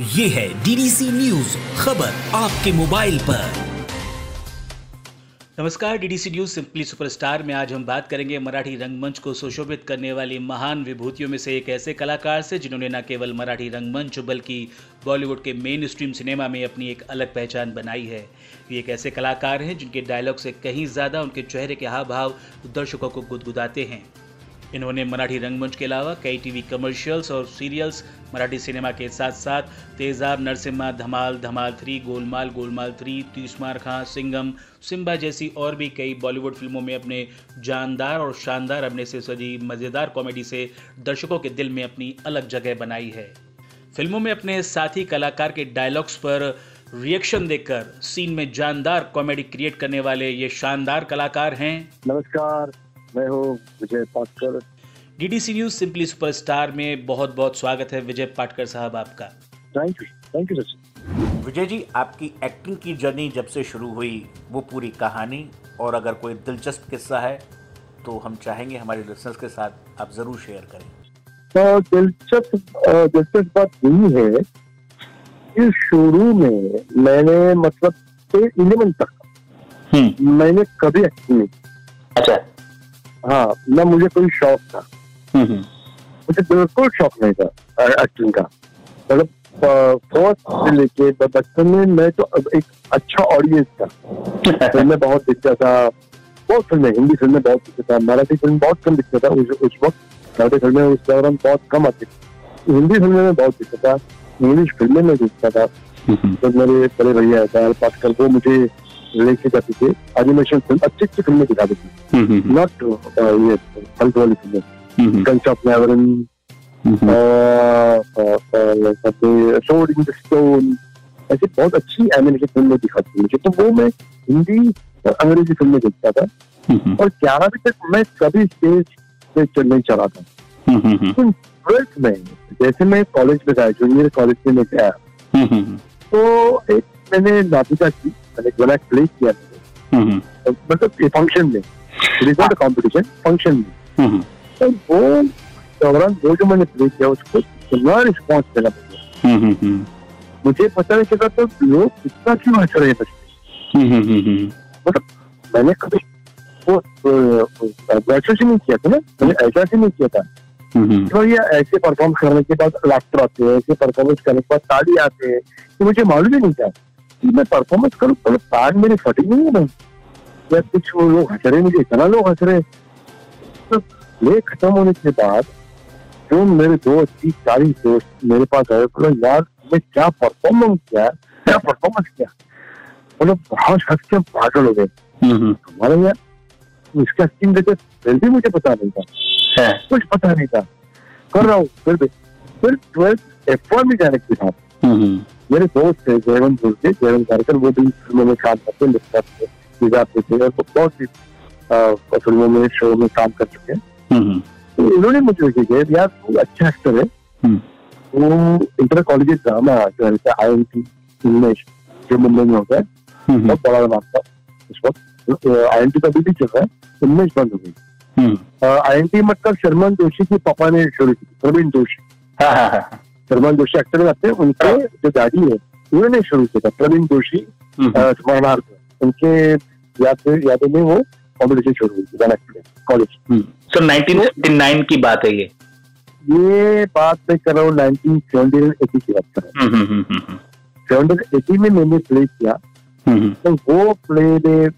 ये है DDC news खबर आपके मोबाइल पर। नमस्कार डीडीसी न्यूज़ सिंपली सुपरस्टार में आज हम बात करेंगे मराठी रंगमंच को सुशोभित करने वाली महान विभूतियों में से एक ऐसे कलाकार से जिन्होंने न केवल मराठी रंगमंच बल्कि बॉलीवुड के मेन स्ट्रीम सिनेमा में अपनी एक अलग पहचान बनाई है। ये एक ऐसे कलाकार हैं जिनके डायलॉग से कहीं ज़्यादा उनके चेहरे के हाव भाव दर्शकों को गुदगुदाते हैं। इन्होंने मराठी रंगमंच के अलावा कई टीवी कमर्शियल्स और सीरियल्स मराठी सिनेमा के साथ साथ तेजाब, नरसिम्हा, धमाल धमाल थ्री, गोलमाल गोलमाल थ्री, तीसमार खां सिंगम सिम्बा जैसी और भी कई बॉलीवुड फ़िल्मों में अपने जानदार और शानदार अभिनय से सजी मज़ेदार कॉमेडी से दर्शकों के दिल में अपनी अलग जगह बनाई है। फ़िल्मों में अपने साथी कलाकार के डायलॉग्स पर रिएक्शन देकर सीन में जानदार कॉमेडी क्रिएट करने वाले ये शानदार कलाकार हैं। नमस्कार, मैं हूँ Vijay Patkar DDC news simply superstar में बहुत बहुत स्वागत है विजय पाटकर साहब आपका। Thank you thank you Sachin Vijay ji आपकी एक्टिंग की जर्नी जब से शुरू हुई वो पूरी कहानी और अगर कोई दिलचस्प किस्सा है तो हम चाहेंगे हमारे लिसनर्स के साथ आप ज़रूर शेयर करें। तो दिलचस्प दिलचस्प बात यही है कि शुरू में मैंने मतलब इलेवन तक मैंने कभी एक्टिंग नहीं अच्छा। हाँ न मुझे कोई शौक था। मुझे बिल्कुल शौक नहीं था एक्टिंग का। मतलब फ़र्स्ट से लेके बचपन में मैं तो एक अच्छा ऑडियंस था। फ़िल्में बहुत दिखता था बहुत फ़िल्में हिंदी फ़िल्में बहुत दिखता था मराठी फ़िल्म बहुत कम दिखता था उस, उस वक्त। मराठी फ़िल्में उस दौरान बहुत कम आती थी। हिंदी फ़िल्में में बहुत दिखता था इंग्लिश फ़िल्में में दिखता था। तो मेरे बड़े भैया दयाल पाटकर वो मुझे लेके जाते थे। एनिमेशन फ़िल्म अच्छी अच्छी फ़िल्में दिखाते थे। नॉट ये फालतू वाली फ़िल्में। सोड इन द स्टोन ऐसी बहुत अच्छी एनिमेशन फ़िल्में दिखाती मुझे तो वो मैं हिंदी और अंग्रेज़ी फ़िल्में देखता था। और ग्यारहवीं तक मैं कभी स्टेज पे चल नहीं चला था। लेकिन ट्वेल्थ में जैसे मैं कॉलेज में गया जूनियर कॉलेज में मैं गया। तो एक मैंने नाटिका की मैंने गोला प्ले किया। तो मतलब फ़ंक्शन में नॉट कॉम्पिटिशन फ़ंक्शन में। तो वो दौरान वो जो मैंने प्ले किया उसको इतना रिस्पॉन्स मिला मुझे मुझे पता नहीं चला तो लोग इतना क्यों हंस रहे बच्चे मतलब मैंने कभी वो वैसे से नहीं किया था ना मैंने ऐसा से नहीं किया था तो ये ऐसे परफॉर्म करने के बाद लाफ्टर आते हैं ऐसे परफॉर्मेंस करने के बाद ताली आते हैं तो मुझे मालूम ही नहीं था कि मैं परफॉर्मेंस करूँ तो ताल मेरी फटी नहीं है ना या कुछ वो लोग हंस रहे मुझे इतना लोग हंस रहे तो प्ले खत्म होने के बाद जो मेरे दोस्त तीस चालीस दोस्त मेरे पास आए बोले यार मैं क्या परफॉर्मेंस किया? क्या परफॉर्मेंस किया? बोले बहुत हंस के पागल हो गए। हमारे यार इसका एक्टिंग देते फिर भी मुझे पता नहीं था। कुछ पता नहीं था। कर रहा हूँ फिर भी। फिर ट्वेल्थ एफ़ में जाने के बाद मेरे दोस्त थे जयवंत के जयवंत कार्यकर वो भी फ़िल्मों में काम करते लिखते थे लिजाते थे और बहुत सी फ़िल्मों में शो में काम कर चुके हैं। तो इन्होंने मुझे लिखे कि यार तू अच्छा एक्टर है। वो इंटर कॉलेज ड्रामा जो है आई एम टी इंग्लिश जो मुंबई में होता है बहुत बड़ा नाम था उस वक्त। आई एन टी का भी चल रहा है इंग्लिश बंद हो गई। आई एन टी मतलब शर्मन जोशी के पापा ने शुरू की प्रवीण जोशी। शर्मन जोशी एक्टर आते हैं उनके जो डैडी है उन्होंने शुरू किया था प्रवीण जोशी स्मरणार्थ उनके याद यादों में वो कॉम्पिटिशन शुरू हुई थी कॉलेज सो 1959 की बात है ये। ये बात मैं कर रहा हूँ नाइनटीन सेवेंटी एटी की बात कर रहा हूँ। सेवेंटी एटी में मैंने प्ले किया तो वो प्ले में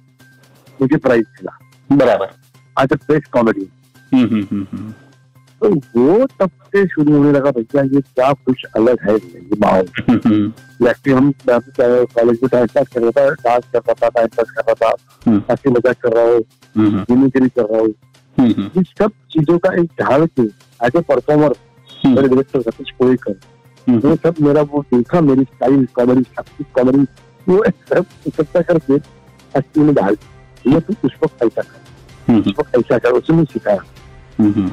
मुझे प्राइज मिला। बराबर। आज द बेस्ट कॉमेडी तो वो तब से शुरू होने लगा भैया ये क्या कुछ अलग है ये माहौल। एक्चुअली हम कॉलेज में टाइम पास कर रहा था डांस कर रहा था टाइम पास कर रहा था। हँसी मज़ाक कर रहा हूँ मिमिक्री कर रहा हूँ। ये सब चीज़ों का एक ढाल के एज ए परफॉर्मर मेरे डायरेक्टर सतीश कोईकर वो सब मेरा वो देखा मेरी स्टाइल कॉमेडी सब कॉमेडी वो सब इकट्ठा करके एक्टिंग में डाल ये तू उस वक्त ऐसा कर उस वक्त ऐसा कर उसने सिखाया।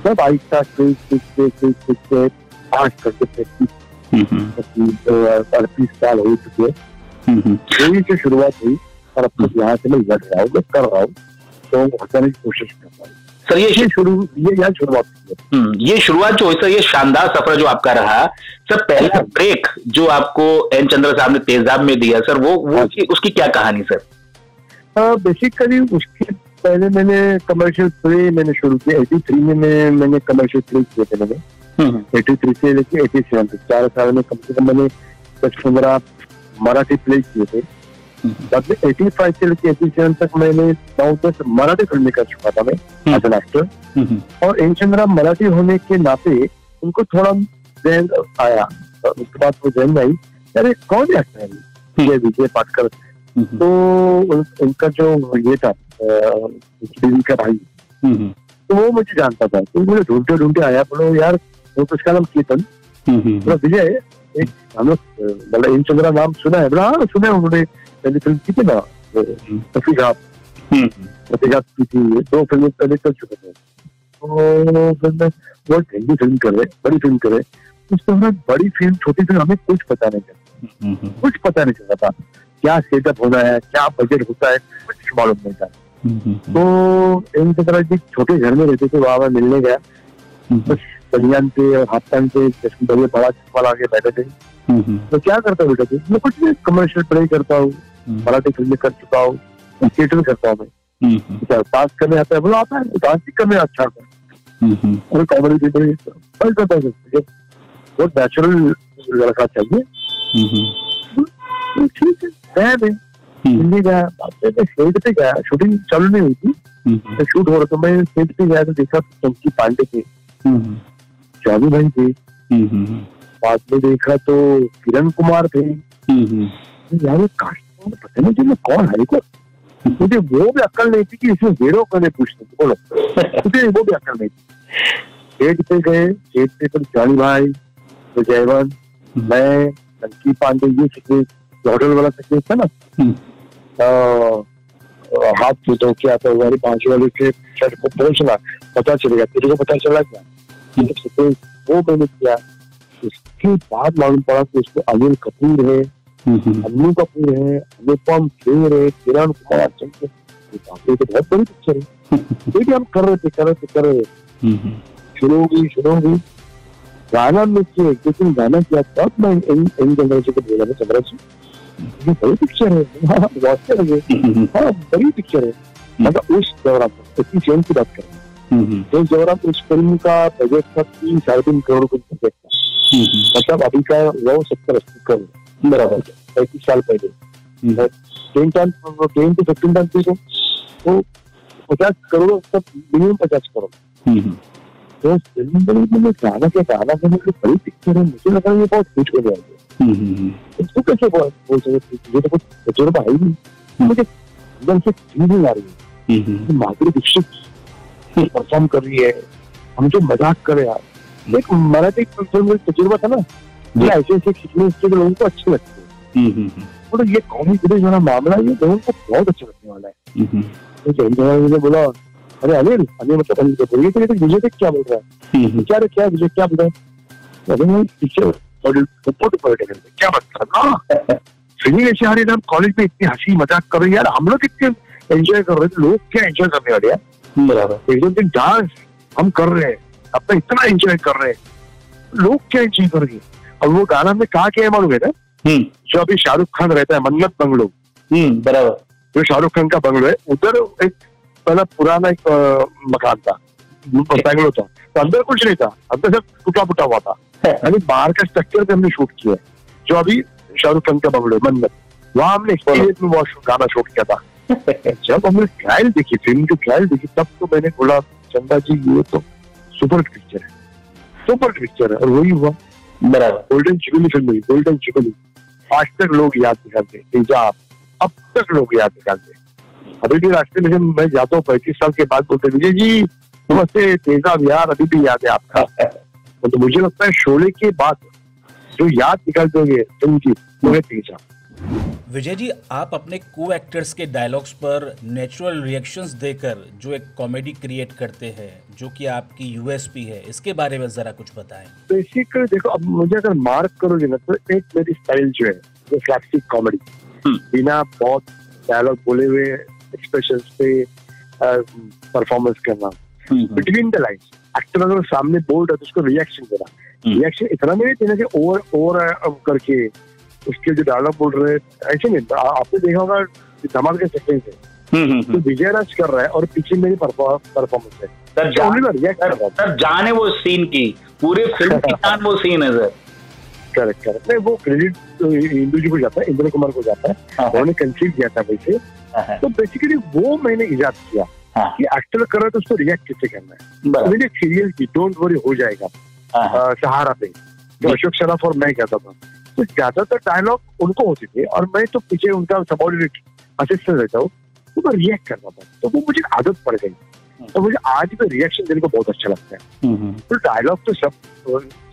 सब आहिस्ता सीख सीख के सीख सीख के पास करके प्रैक्टिस अड़तीस साल हो चुके यही से शुरुआत हुई और अब तक यहाँ से मैं लड़ रहा हूँ मैं कर रहा हूँ। तो हटाने की कोशिश कर रहा हूँ। सर ये शुरू ये यहाँ शुरुआत हम्म, ये शुरुआत जो है सर ये शानदार सफ़र जो आपका रहा सर पहला ब्रेक जो आपको एन चंद्र साहब ने तेजाब में दिया सर वो वो उसकी, उसकी क्या कहानी सर? बेसिकली उसके पहले मैंने कमर्शियल प्ले मैंने शुरू किया एटी थ्री में मैं मैंने कमर्शियल प्ले किए थे मैंने। Eighty hmm, three hmm. से लेके एटी सेवन तक चार साल में कम से कम मैंने दस पंद्रह मराठी प्ले किए थे। बाद एटी फाइव से लेके एटी सेवन तक मैंने नौ दस मराठी फ़िल्में कर चुका था मैं एज एन एक्टर और इन चंद्रा मराठी होने के नाते उनको थोड़ा जहन आया। उसके बाद वो जहन आई। अरे कौन एक्टर है विजय विजय पाटकर। तो उनका जो ये था देवी का भाई। तो वो मुझे जानता था। तो मुझे ढूंढते ढूंढते आया बोलो यार वो तो उसका नाम कीर्तन। विजय एक हम लोग मतलब इन चंद्रा नाम सुना है? बोला हाँ सुना है उन्होंने। पहले फ़िल्म की थी ना रफीघात रफीघात की थी दो फ़िल्म पहले कर चुके थे। तो फिर मैं बहुत हिंदी फ़िल्म कर रहे बड़ी फ़िल्म करे उस दौरान बड़ी फ़िल्म छोटी फ़िल्म हमें कुछ पता नहीं चलता कुछ पता नहीं चलता था। क्या सेटअप होना है क्या बजट होता है कुछ मालूम नहीं था। तो इन तरह जी छोटे घर में रहते थे वहाँ मैं मिलने गया। कुछ बनियान पे और हाथ पैन पे बढ़िया बड़ा चश्मा लगा के बैठे थे। तो क्या करता बेटा मैं कुछ नहीं कमर्शियल प्ले करता हूँ। मराठी फ़िल्में कर चुका हूँ थिएटर करता हूँ मैं। डांस करने आता है बोला आता है डांस ही करने अच्छा आता और कॉमेडी थिएटर बस करता है बहुत नेचुरल लड़का चाहिए। ठीक है मैं। हिंदी गया सेट पे गया। शूटिंग चालू नहीं हुई थी। तो शूट हो रहा था मैं सेट पे गया तो देखा चंकी पांडे थे। जादू भाई थे। बाद में देखा तो किरण कुमार थे। यार कास्ट पता नहीं मैं कौन है को मुझे वो भी अक्ल नहीं थी कि इसमें हीरो करने पूछते बोलो मुझे वो भी अक्ल नहीं थी सेट पे गए सेट पे तो जानी भाई तो जयवंत मैं लंकी पांडे ये सीखे होटल वाला सीखे था ना हाथ से तो क्या था हमारी पाँच वाले के शर्ट को पहुँचना पता चलेगा तेरे को पता चला क्या वो मैंने किया उसके बाद मालूम पड़ा कि उसमें अनिल कपूर है अन्नू कपूर है अनुपम खेर है किरण कुमार चंद्र तो बहुत बड़ी पिक्चर है। देखिए हम कर रहे थे कर रहे थे कर रहे थे। शुरू होगी शुरू होगी गाना में किए लेकिन गाना किया तब मैं इन इन जनरेशन को बोला चंद्रा जी। ये बड़ी पिक्चर है। हाँ हाँ बड़ी पिक्चर है। मतलब उस दौरान इतनी सेवन की बात करें उस दौरान उस फ़िल्म का बजट था तीन साढ़े तीन करोड़ रुपए बजट था। मतलब अभी का वो सत्तर अस्सी करोड़ बराबर पैंतीस साल पहले। Ten time ten to fifteen time देखो तो पचास करोड़ तक मिनिमम पचास करोड़। तो फ़िल्म बनी मैंने गाना के गाना की बड़ी पिक्चर है मुझे लगा ये बहुत कुछ हो जाएगा। इसको कैसे बोल सकते मुझे तो कुछ तजुर्बा है ही नहीं। मुझे एकदम से फीलिंग आ रही है। माधुरी दीक्षित परफॉर्म कर रही है हम जो मज़ाक करे यार। एक मराठी फ़िल्म में तजुर्बा था ना ये ऐसे ऐसे खिंचने इसके लोगों को अच्छे लगते हैं तो ये कॉमी पुलिस वाला मामला ये लोगों को बहुत अच्छा लगने वाला है तो जैन जवान ने बोला अरे अनिल अनिल मतलब अनिल को बोलिए तो विजय देख क्या बोल रहा है क्या रे क्या विजय क्या बोल रहा है अरे मैं पीछे और ऊपर ऊपर क्या बात कर रहा फिर ऐसे हमारे नाम कॉलेज में इतनी हँसी मज़ाक कर रही यार हम लोग इतने एंजॉय कर रहे थे लोग क्या एंजॉय करने वाले यार बराबर एक दो दिन डांस हम कर रहे हैं अपना इतना एंजॉय कर रहे हैं लोग क्या एंजॉय कर रहे और वो गाना में कहा क्या है मालूम है ना? हम्म। जो अभी शाहरुख खान रहता है मन्नत बंगलो। हम्म, बराबर। जो शाहरुख खान का बंगलो है उधर एक पहला पुराना एक मकान था बैंगलो था। तो अंदर कुछ नहीं था अंदर सब टूटा फूटा हुआ था। यानी बाहर का स्ट्रक्चर पे हमने शूट किया है। जो अभी शाहरुख खान का बंगलो है मन्नत। वहाँ हमने में गाना शूट किया था। जब हमने ट्रायल देखी फ़िल्म की ट्रायल देखी तब तो मैंने बोला चंदा जी ये तो सुपर पिक्चर है। सुपर पिक्चर है। और वही हुआ। बराबर। गोल्डन जुबली फ़िल्म हुई गोल्डन जुबली आज तक लोग याद निकालते तेजाब अब तक लोग याद निकालते अभी भी रास्ते में मैं जाता हूँ, पैंतीस साल के बाद बोलते विजय जी, नमस्ते तेजाब यार, अभी भी याद है आपका। तो मुझे लगता है, शोले के बाद जो याद निकाल दोगे की वो है तेजाब विजय जी आप अपने को एक्टर्स के डायलॉग्स पर नेचुरल रिएक्शंस देकर जो एक कॉमेडी क्रिएट करते हैं जो कि आपकी यूएसपी है इसके बारे में जरा कुछ बताएँ। बेसिक देखो अब मुझे अगर मार्क करोगे ना तो एक मेरी स्टाइल जो है वो फ्लैक्सिक कॉमेडी हम्म। बिना बहुत डायलॉग बोले हुए एक्सप्रेशन पे परफॉर्मेंस करना। बिटवीन द लाइन्स एक्टर अगर सामने बोल रहा है तो उसको रिएक्शन देना। रिएक्शन इतना नहीं देना कि ओवर ओवर करके उसके जो डायलॉग बोल रहे हैं ऐसे नहीं आपने देखा होगा धमाल के सेकंड से तो विजय राज कर रहा है और पीछे मेरी परफॉर्मेंस है। सर जान, सर जान है वो सीन की। पूरे फ़िल्म की जान वो सीन है सर। करेक्ट करेक्ट नहीं वो क्रेडिट तो इंदु जी को जाता है इंद्र कुमार को जाता है। हाँ। उन्होंने कंसीव किया था वैसे। हाँ। तो बेसिकली वो मैंने इजाद किया हाँ। कि एक्टर कर रहा है तो उसको रिएक्ट कैसे करना है। मैंने सीरियल की डोंट वरी हो जाएगा। हाँ, हाँ। सहारा पे। जो अशोक शराफ और मैं कहता था। तो ज़्यादातर डायलॉग उनको होते थे और मैं तो पीछे उनका सबॉर्डिनेट असिस्टेंट रहता हूँ तो मैं रिएक्ट करता था। तो वो मुझे आदत पड़ गई। तो मुझे आज भी रिएक्शन देने को बहुत अच्छा लगता है। हम्म, हम्म, तो डायलॉग तो सब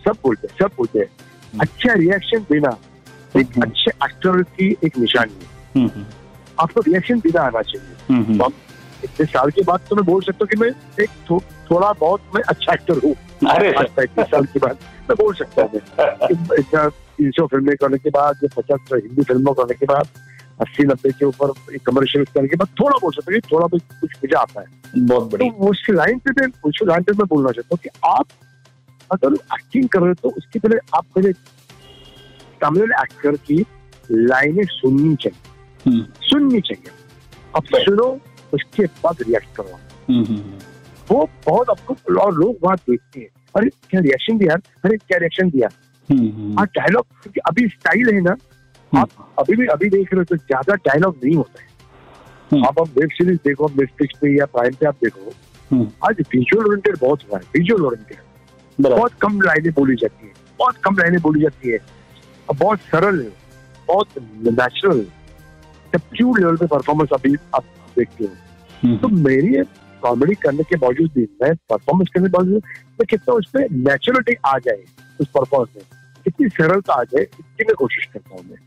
सब बोलते हैं सब बोलते हैं। अच्छा रिएक्शन देना एक हम्म। अच्छे एक्टर की एक निशानी है। हम्म, आपको रिएक्शन देना आना चाहिए। हम्म, हम्म। तो इतने साल के बाद तो मैं बोल सकता हूँ कि मैं एक थो, थोड़ा बहुत मैं अच्छा एक्टर हूँ। पैंतीस साल के बाद मैं बोल सकता हूँ। इतना तीन सौ फ़िल्में करने के बाद या पचास हिंदी फ़िल्मों करने के बाद अस्सी नब्बे के ऊपर कमर्शियल करने के बाद थोड़ा बोल सकते हूँ थोड़ा भी कुछ मज़ा आता है। बहुत तो बढ़िया उस लाइन पे मैं उस लाइन पे मैं बोलना चाहता हूँ कि आप अगर एक्टिंग कर रहे हो तो उसके पहले आप पहले वाले एक्टर की लाइनें सुननी चाहिए। हम्म, सुननी चाहिए। अब सुनो उसके बाद रिएक्ट करो। हम्म, हम्म, वो बहुत आपको और लोग वहाँ देखते हैं। अरे क्या रिएक्शन दिया? अरे क्या रिएक्शन दिया? हाँ डायलॉग क्योंकि अभी स्टाइल है ना आप अभी भी अभी देख रहे हो तो ज़्यादा डायलॉग नहीं होता है। हम्म। आप अब वेब सीरीज़ देखो नेटफ्लिक्स पे या प्राइम पे आप देखो हम्म, आज विजुअल ओरिएंटेड बहुत हुआ है विजुअल ओरिएंटेड बहुत कम लाइनें बोली जाती है बहुत कम लाइनें बोली जाती है। बहुत सरल है बहुत नेचुरल सब्ज्यूड लेवल पे परफॉर्मेंस अभी आप देखते हो हम्म, तो मेरी कॉमेडी करने के बावजूद भी मैं परफॉर्मेंस करने के बावजूद मैं कितना उसमें नेचुरलिटी आ जाए उस परफॉर्मेंस में। कितनी सरलता आ जाए इसकी मैं कोशिश करता हूँ मैं।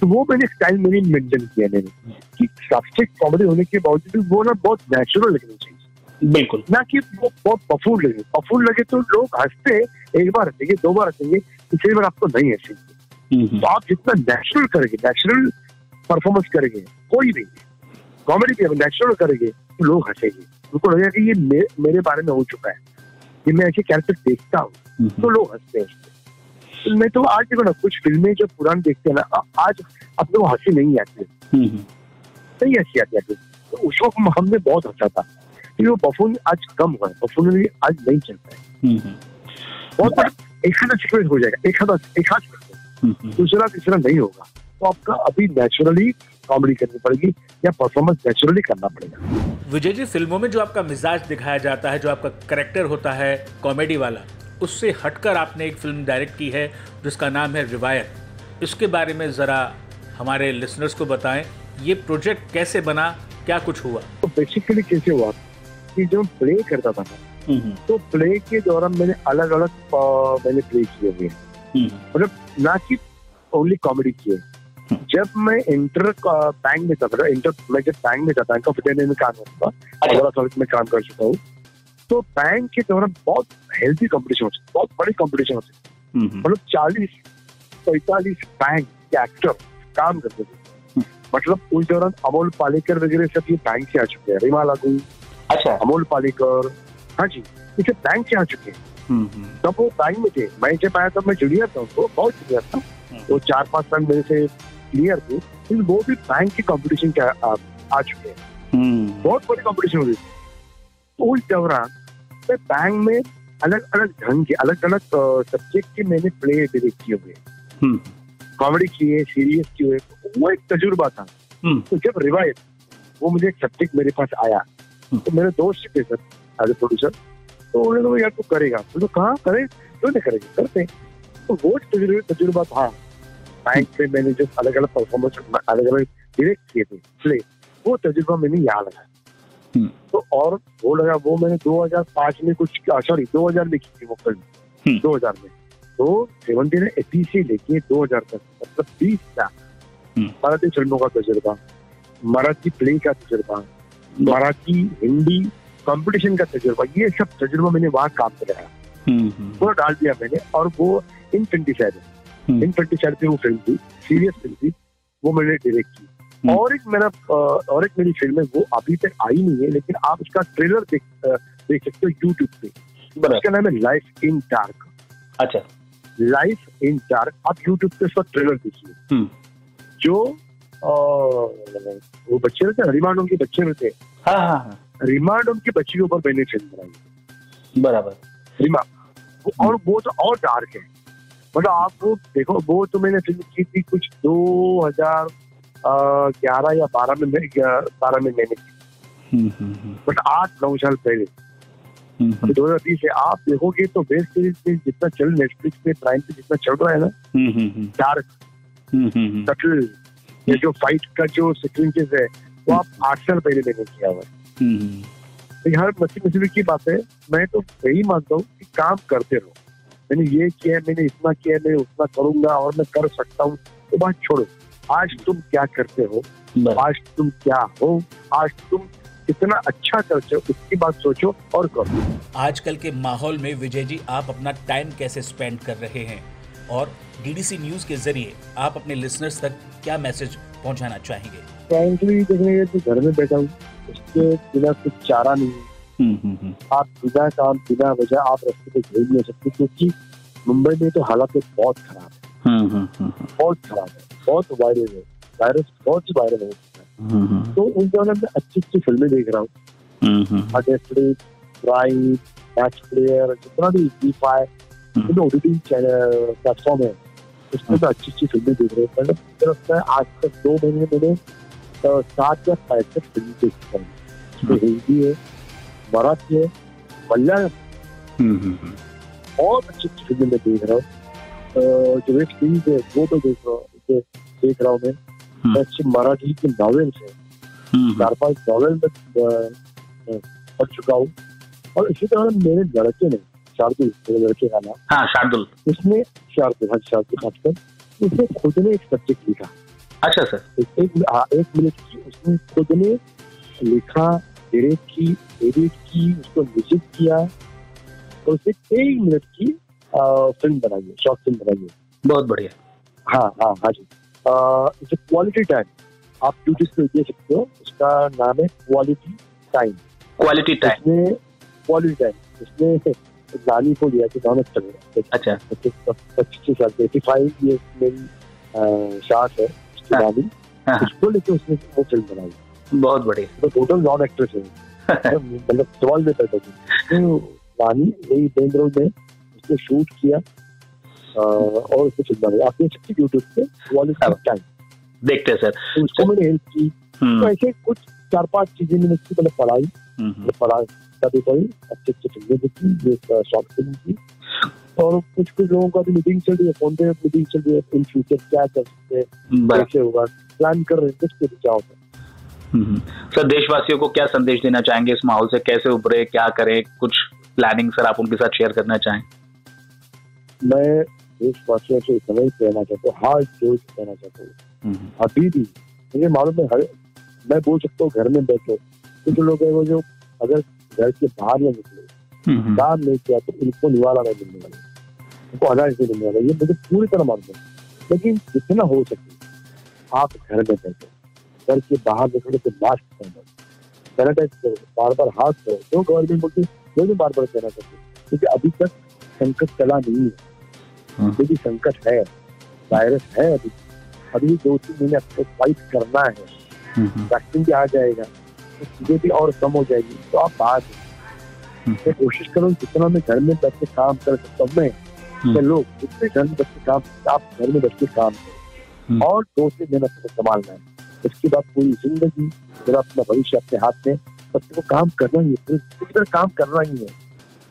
तो वो मैंने स्टाइल मेरी मेंटेन किया मैंने कि साप्स्टिक कॉमेडी होने के बावजूद भी वो ना बहुत नेचुरल लगनी चाहिए। बिल्कुल। ना कि वो बहुत पफूल लगे। पफूल लगे तो लोग हँसते हैं, एक बार हंसेंगे दो बार हंसेंगे तीसरी बार आपको नहीं हंसेंगे हम्म, हम्म, तो आप जितना नेचुरल करेंगे नेचुरल परफॉर्मेंस करेंगे कोई भी कॉमेडी भी नेचुरल करेंगे तो लोग हंसेंगे। उनको लगेगा कि ये मेरे बारे में हो चुका है। कि मैं ऐसे कैरेक्टर देखता हूँ हम्म, तो लोग हँसते हैं। मैं तो आज देखो ना कुछ फ़िल्में जो पुरानी देखते हैं ना आज अपने को हँसी नहीं आती है। हम्म, हम्म, नहीं ऐसी आती आती तो उस वक्त हमने बहुत हंसा था। क्योंकि वो बफून आज कम हुआ है बफून आज नहीं चलता है हम्म, बहुत बड़ा एक आधा सीक्वेंस हो जाएगा एक आधा एक आध हम्म। दूसरा तीसरा नहीं होगा। तो आपका अभी नेचुरली कॉमेडी करनी पड़ेगी या परफॉर्मेंस नेचुरली करना पड़ेगा। विजय जी फ़िल्मों में जो आपका मिजाज दिखाया जाता है जो आपका करेक्टर होता है कॉमेडी वाला उससे हटकर आपने एक फ़िल्म डायरेक्ट की है जिसका नाम है रिवायत। इसके बारे में ज़रा हमारे लिसनर्स को बताएँ ये प्रोजेक्ट कैसे बना क्या कुछ हुआ? तो बेसिकली कैसे हुआ कि जब प्ले करता था ना हम्म, हम्म, तो प्ले के दौरान मैंने अलग अलग मैंने प्ले किए हुए। हम्म, मतलब ना कि ओनली कॉमेडी किए। जब मैं इंटर बैंक में था मतलब इंटर मैं जब बैंक में था बैंक ऑफ़ इंडिया में काम करता था अच्छा। अगला सर्विस में काम कर चुका हूँ। तो बैंक के दौरान बहुत हेल्थी कॉम्पिटिशन होती है बहुत बड़ी कॉम्पिटिशन होती है। हम्म, हम्म, मतलब चालीस पैतालीस बैंक के एक्टर काम करते थे। मतलब उस दौरान अमोल पालेकर वगैरह सब ये बैंक से आ चुके हैं। रीमा लागू अच्छा। अमोल पालेकर हाँ जी इसे बैंक से आ चुके हैं। हम्म, हम्म, तब वो बैंक में थे मैं जब आया तब मैं जूनियर था उनको बहुत जूनियर था। वो चार पाँच साल मेरे से क्लियर थे। लेकिन वो भी बैंक के कॉम्पिटिशन के आ, आ चुके हैं। हम्म, बहुत बड़ी कंपटीशन होती थी तो उस दौरान मैं बैंक में अलग अलग ढंग के अलग अलग सब्जेक्ट के मैंने प्ले डायरेक्ट किए हुए हम्म, कॉमेडी किए सीरियस किए वो एक तजुर्बा था। हम्म, तो जब रिवायत वो मुझे एक सब्जेक्ट मेरे पास आया। तो मेरे दोस्त थे सर एज ए प्रोड्यूसर तो उन्होंने यार तू करेगा। तो कहा करे। क्यों नहीं करेगा? करते तो वो तजुर्बा तजुर्बा था। बैंक में मैंने जो अलग अलग परफॉर्मेंस अलग अलग डायरेक्ट किए थे प्ले वो तजुर्बा मैंने यहाँ लगा हम्म। तो और वो लगा वो मैंने 2005 में कुछ सॉरी 2000 में की थी वो फ़िल्म हम्म। 2000 में तो सेवेंटी ने एटी से लेके 2000 तक मतलब 20 साल हम्म। मराठी फ़िल्मों का तजुर्बा मराठी प्ले का तजुर्बा मराठी हिंदी कंपटीशन का तजुर्बा ये सब तजुर्बा मैंने वहाँ काम पे लगाया हम्म, हम्म, डाल दिया मैंने और वो in twenty hmm. In twenty seven पे वो फ़िल्म थी सीरियस फ़िल्म थी वो मैंने डायरेक्ट की हम्म। और एक मेरा और एक मेरी फ़िल्म है वो अभी तक आई नहीं है लेकिन आप उसका ट्रेलर देख देख सकते हो यूट्यूब पे। उसका नाम है लाइफ इन डार्क अच्छा। लाइफ इन डार्क आप यूट्यूब पे उसका ट्रेलर देखिए। हम्म। जो आ, वो बच्चे रहते हैं रिमांड के बच्चे रहते हैं। हाँ हाँ हाँ। रिमांड के बच्चे के ऊपर मैंने फ़िल्म बनाई बराबर। रिमांड और वो तो और डार्क है। मतलब आप वो देखो वो तो मैंने फ़िल्म की थी कुछ दो हज़ार ग्यारह या बारह में बारह में मैंने की हम्म, हम्म, हम्म। बट आठ नौ साल पहले। दो हज़ार बीस है आप देखोगे तो वेब सीरीज़ में जितना चल नेटफ्लिक्स पे प्राइम पे जितना चल रहा है ना डार्क सटल ये जो फाइट का जो सिक्वेंसेस है वो आप आठ साल पहले मैंने किया हुआ तो हर नसीब नसीबी की बात है मैं तो यही मानता हूँ कि काम करते रहो। मैंने ये किया मैंने इतना किया मैं उतना करूँगा और मैं कर सकता हूँ तो बात छोड़ो। आज तुम क्या करते हो? आज तुम क्या हो? आज तुम कितना अच्छा करते हो? उसकी बात सोचो और करो। आजकल के माहौल में विजय जी आप अपना टाइम कैसे स्पेंड कर रहे हैं? और डीडीसी न्यूज़ के ज़रिए आप अपने लिसनर्स तक क्या मैसेज पहुंचाना चाहेंगे? फ्रेंकली देखने तो घर में बैठा हूँ। उसके बिना कुछ चारा नहीं है। हम्म, हम्म, हम्म। आप बिना काम बिना वजह आप रस्ते पे घूम नहीं सकते क्योंकि मुंबई में तो हालात बहुत खराब है। बहुत खराब है। बहुत वायरल है वायरस बहुत ही वायरल हो। चुका है तो उस दौरान मैं अच्छी अच्छी फ़िल्में देख रहा हूँ। मैच प्लेयर जितना भी जी फाइव जो ओटीटी प्लेटफॉर्म है उसमें तो अच्छी अच्छी फ़िल्में देख रहे हैं। मतलब मुझे लगता है आज तक दो महीने मैंने सात या पैंसठ फ़िल्म देख चुका हूँ हिंदी है मराठी है मलयालम हम्म, हम्म, हम्म। बहुत अच्छी अच्छी फ़िल्म मैं देख रहा हूँ। जो वेब सीरीज़ है वो तो देख रहा हूँ। देख रहा हूँ मैं अच्छी मराठी की नॉवेल्स है चार पाँच नॉवेल में पढ़ चुका हूँ और इसी तरह मेरे लड़के ने शार्दुल मेरे लड़के का नाम हाँ शार्दुल उसने शार्दुल हाँ शार्दुल भास्कर उसने खुद ने एक सब्जेक्ट लिखा अच्छा सर एक एक, हाँ, एक मिनट की उसने खुद ने लिखा डायरेक्ट की एडिट की उसको विज़िट किया और उसे एक मिनट की फ़िल्म बनाई है शॉर्ट फ़िल्म बनाई है बहुत बढ़िया हाँ हाँ हाँ जी इट्स क्वालिटी टाइम आप यूट्यूब पे दे सकते हो उसका नाम है क्वालिटी टाइम क्वालिटी टाइम इसमें क्वालिटी टाइम इसमें नानी को लिया कि नॉन चल अच्छा पच्चीस साल एटी फाइव ईयर्स मेरी शार्ट है उसकी हाँ। नानी हाँ। उसको लेके उसने वो फ़िल्म बनाई बहुत बढ़िया तो टोटल नॉन एक्ट्रेस है मतलब सवाल में पैदा की तो वानी वही बेंद में उसने शूट किया और कुछ फ़िल्म बनाई आप देख सकते यूट्यूब पे क्वालिटी टाइम देखते हैं सर। तो उसको मैंने हेल्प की। हम्म। तो ऐसे कुछ चार पाँच चीज़ें मैंने उसकी पहले पढ़ाई। हम्म, हम्म। पढ़ाई कभी पढ़ी अच्छी अच्छी फ़िल्में देखी शॉर्ट फ़िल्म की और कुछ कुछ लोगों का भी मीटिंग चल रही है फ़ोन पे मीटिंग चल रही है इन फ्यूचर क्या कर सकते हैं कैसे होगा प्लान कर रहे हैं कुछ क्या होता है। सर देशवासियों को क्या संदेश देना चाहेंगे इस माहौल से? कैसे उभरे क्या करें? कुछ प्लानिंग सर आप उनके साथ शेयर करना चाहें? मैं देशवासियों से इतना ही कहना चाहता हूँ हाथ जोड़ कहना चाहता हूँ। अभी भी मुझे मालूम है हर मैं बोल सकता हूँ घर में बैठो कुछ लोग है वो जो अगर घर के बाहर ना निकले काम नहीं किया तो इनको निवाला नहीं मिलने वाला उनको अनाज नहीं मिलने वाला ये मुझे पूरी तरह मालूम है। लेकिन जितना हो सके आप घर में बैठे घर के बाहर निकले तो मास्क पहनो सैनिटाइज करो बार बार हाथ धो जो गवर्नमेंट बोलती वो भी बार बार कहना चाहते क्योंकि अभी तक संकट चला नहीं है। हाँ। भी संकट है वायरस है अभी अभी दो तीन महीने आपको फाइट करना है वैक्सीन हम्म, हम्म। भी आ जाएगा तो चीज़ें भी और कम हो जाएगी तो आप बात मैं कोशिश करूँ जितना मैं घर में बैठ के काम कर सकता हूँ मैं हम्म। लोग जितने घर में बैठ के काम आप घर में बैठ के काम करें। और दो तीन दिन आपको संभालना है। उसके बाद पूरी ज़िंदगी मेरा अपना भविष्य अपने हाथ में बस को काम करना ही है पूरी तरह काम करना ही है।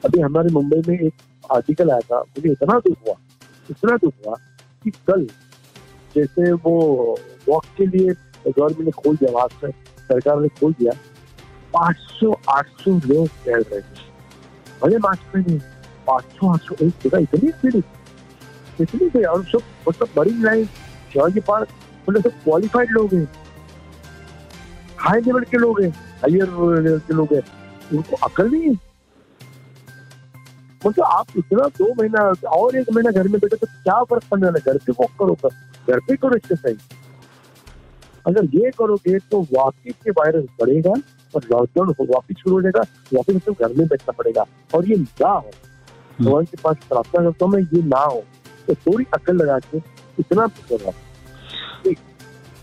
अभी हमारे मुंबई में एक आर्टिकल आया था मुझे इतना दुख हुआ। इतना दुख हुआ कि कल जैसे वो वॉक के लिए गवर्नमेंट ने खोल दिया वहाँ से सरकार ने खोल दिया, पाँच सौ, आठ सौ लोग टहल रहे थे। भले मास्क में नहीं आठ सौ एक जगह इतनी भीड़ इतनी भीड़, और सब मतलब बड़ी लाइन शिवाजी पार्क मतलब सब क्वालिफाइड लोग हैं। हाई लेवल के लोग हैं लेवल के लोग हैं। उनको अकल नहीं है। मतलब आप इतना दो महीना और एक महीना घर में बैठे तो क्या फ़र्क पड़ने वाला घर पे वॉक करो घर पे करो एक्सरसाइज अगर ये करोगे तो वापिस के वायरस बढ़ेगा और लॉकडाउन वापिस शुरू हो जाएगा वापिस तो घर में बैठना पड़ेगा। और ये ना हो भगवान के पास प्रार्थना करता हूँ मैं ये ना हो तो थोड़ी अकल लगा के इतना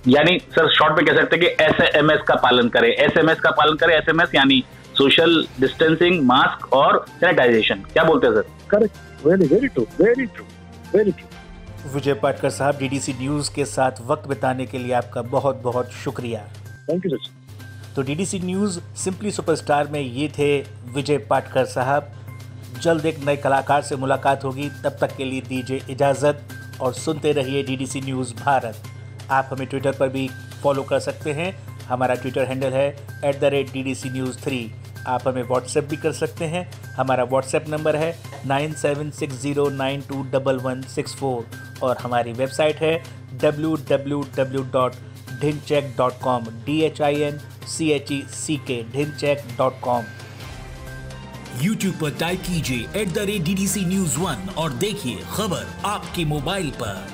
यानी सर शॉर्ट में कह सकते हैं कि एस एम एस का पालन करें। एस एम एस का पालन करें एस एम एस यानी सोशल डिस्टेंसिंग मास्क और सैनिटाइजेशन। क्या बोलते हैं sir? Correct very very true very true very true Vijay Patkar साहब डीडीसी न्यूज़ के साथ वक्त बिताने के लिए आपका बहुत बहुत शुक्रिया। थैंक यू सर तो डीडीसी न्यूज़ सिंपली सुपरस्टार में ये थे विजय पाटकर साहब। जल्द एक नए कलाकार से मुलाकात होगी। तब तक के लिए दीजिए इजाज़त और सुनते रहिए डीडीसी न्यूज़ भारत। आप हमें ट्विटर पर भी फॉलो कर सकते हैं। हमारा ट्विटर हैंडल है at the rate D D C news three आप हमें व्हाट्सएप भी कर सकते हैं। हमारा व्हाट्सएप नंबर है nine seven six zero nine two double one six four और हमारी वेबसाइट है W W W dot Dhinchak dot com D H I N C H E C K Dhinchak dot com. YouTube पर type कीजिए at the rate D D C news one और देखिए खबर आपके mobile पर।